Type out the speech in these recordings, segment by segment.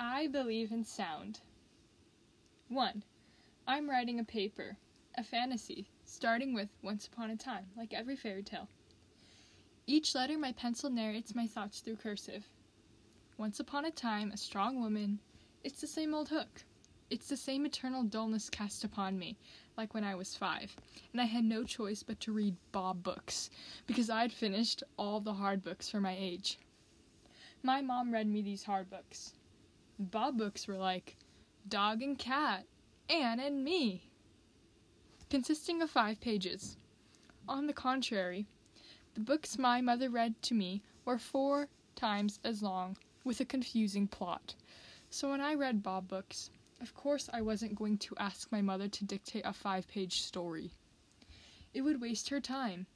I believe in sound. 1. I'm writing a paper, a fantasy, starting with Once Upon a Time, like every fairy tale. Each letter my pencil narrates my thoughts through cursive. Once upon a time, a strong woman. It's the same old hook. It's the same eternal dullness cast upon me, like when I was five, and I had no choice but to read Bob books, because I'd finished all the hard books for my age. My mom read me these hard books. Bob books were like Dog and Cat, Anne and Me, consisting of five pages. On the contrary, the books my mother read to me were four times as long, with a confusing plot. So when I read Bob books, of course I wasn't going to ask my mother to dictate a five page story. It would waste her time.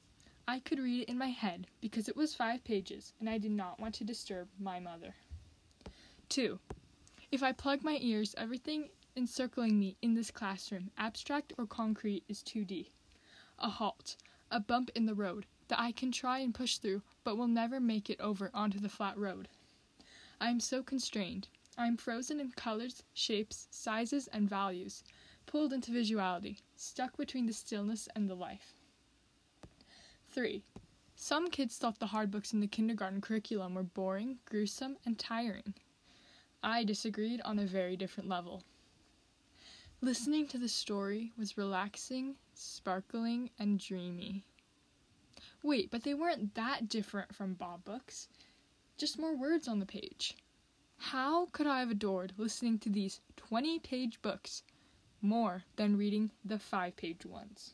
I could read it in my head because it was five pages and I did not want to disturb my mother. 2. If I plug my ears, everything encircling me in this classroom, abstract or concrete, is 2D. A halt, a bump in the road that I can try and push through but will never make it over onto the flat road. I am so constrained. I am frozen in colors, shapes, sizes, and values, pulled into visuality, stuck between the stillness and the life. 3. Some kids thought the hard books in the kindergarten curriculum were boring, gruesome, and tiring. I disagreed on a very different level. Listening to the story was relaxing, sparkling, and dreamy. Wait, but they weren't that different from Bob books, just more words on the page. How could I have adored listening to these 20 page books more than reading the 5 page ones?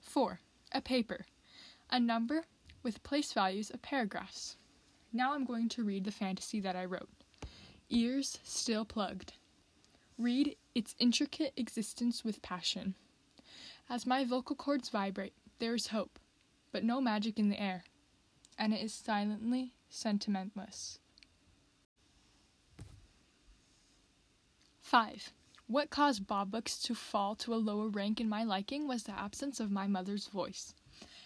4. A paper. A number with place values of paragraphs. Now I'm going to read the fantasy that I wrote. Ears still plugged. Read its intricate existence with passion. As my vocal cords vibrate, there is hope, but no magic in the air, and it is silently sentimentless. 5. What caused Bob books to fall to a lower rank in my liking was the absence of my mother's voice.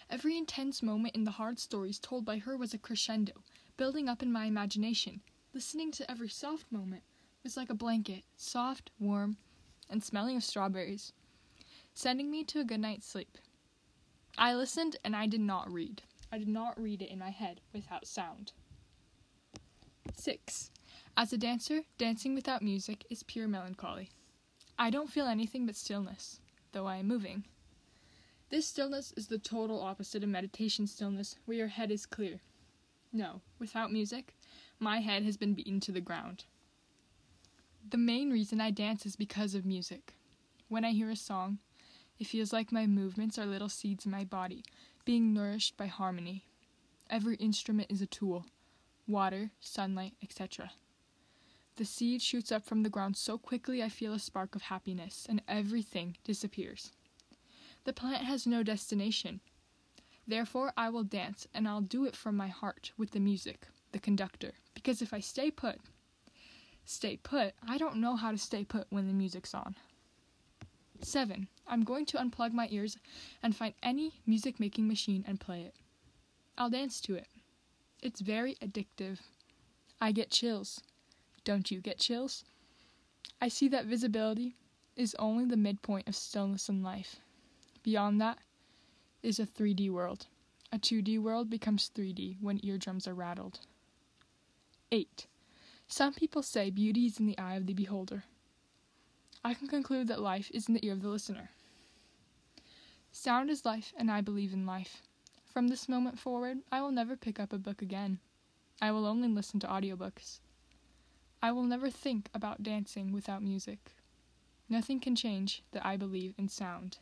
Every intense moment in the hard stories told by her was a crescendo, building up in my imagination. Listening to every soft moment was like a blanket, soft, warm, and smelling of strawberries, sending me to a good night's sleep. I listened and I did not read. I did not read it in my head without sound. 6. As a dancer, dancing without music is pure melancholy. I don't feel anything but stillness, though I am moving. This stillness is the total opposite of meditation stillness, where your head is clear. No, without music, my head has been beaten to the ground. The main reason I dance is because of music. When I hear a song, it feels like my movements are little seeds in my body, being nourished by harmony. Every instrument is a tool water, sunlight, etc. The seed shoots up from the ground so quickly I feel a spark of happiness, and everything disappears. The plant has no destination. Therefore, I will dance, and I'll do it from my heart, with the music, the conductor, because if I stay put, stay put, I don't know how to stay put when the music's on. 7. I'm going to unplug my ears and find any music making machine and play it. I'll dance to it. It's very addictive. I get chills. Don't you get chills? I see that visibility is only the midpoint of stillness and life. Beyond that is a 3D world. A 2D world becomes 3D when eardrums are rattled. 8. Some people say beauty is in the eye of the beholder. I can conclude that life is in the ear of the listener. Sound is life, and I believe in life. From this moment forward, I will never pick up a book again. I will only listen to audiobooks. I will never think about dancing without music. Nothing can change that I believe in sound.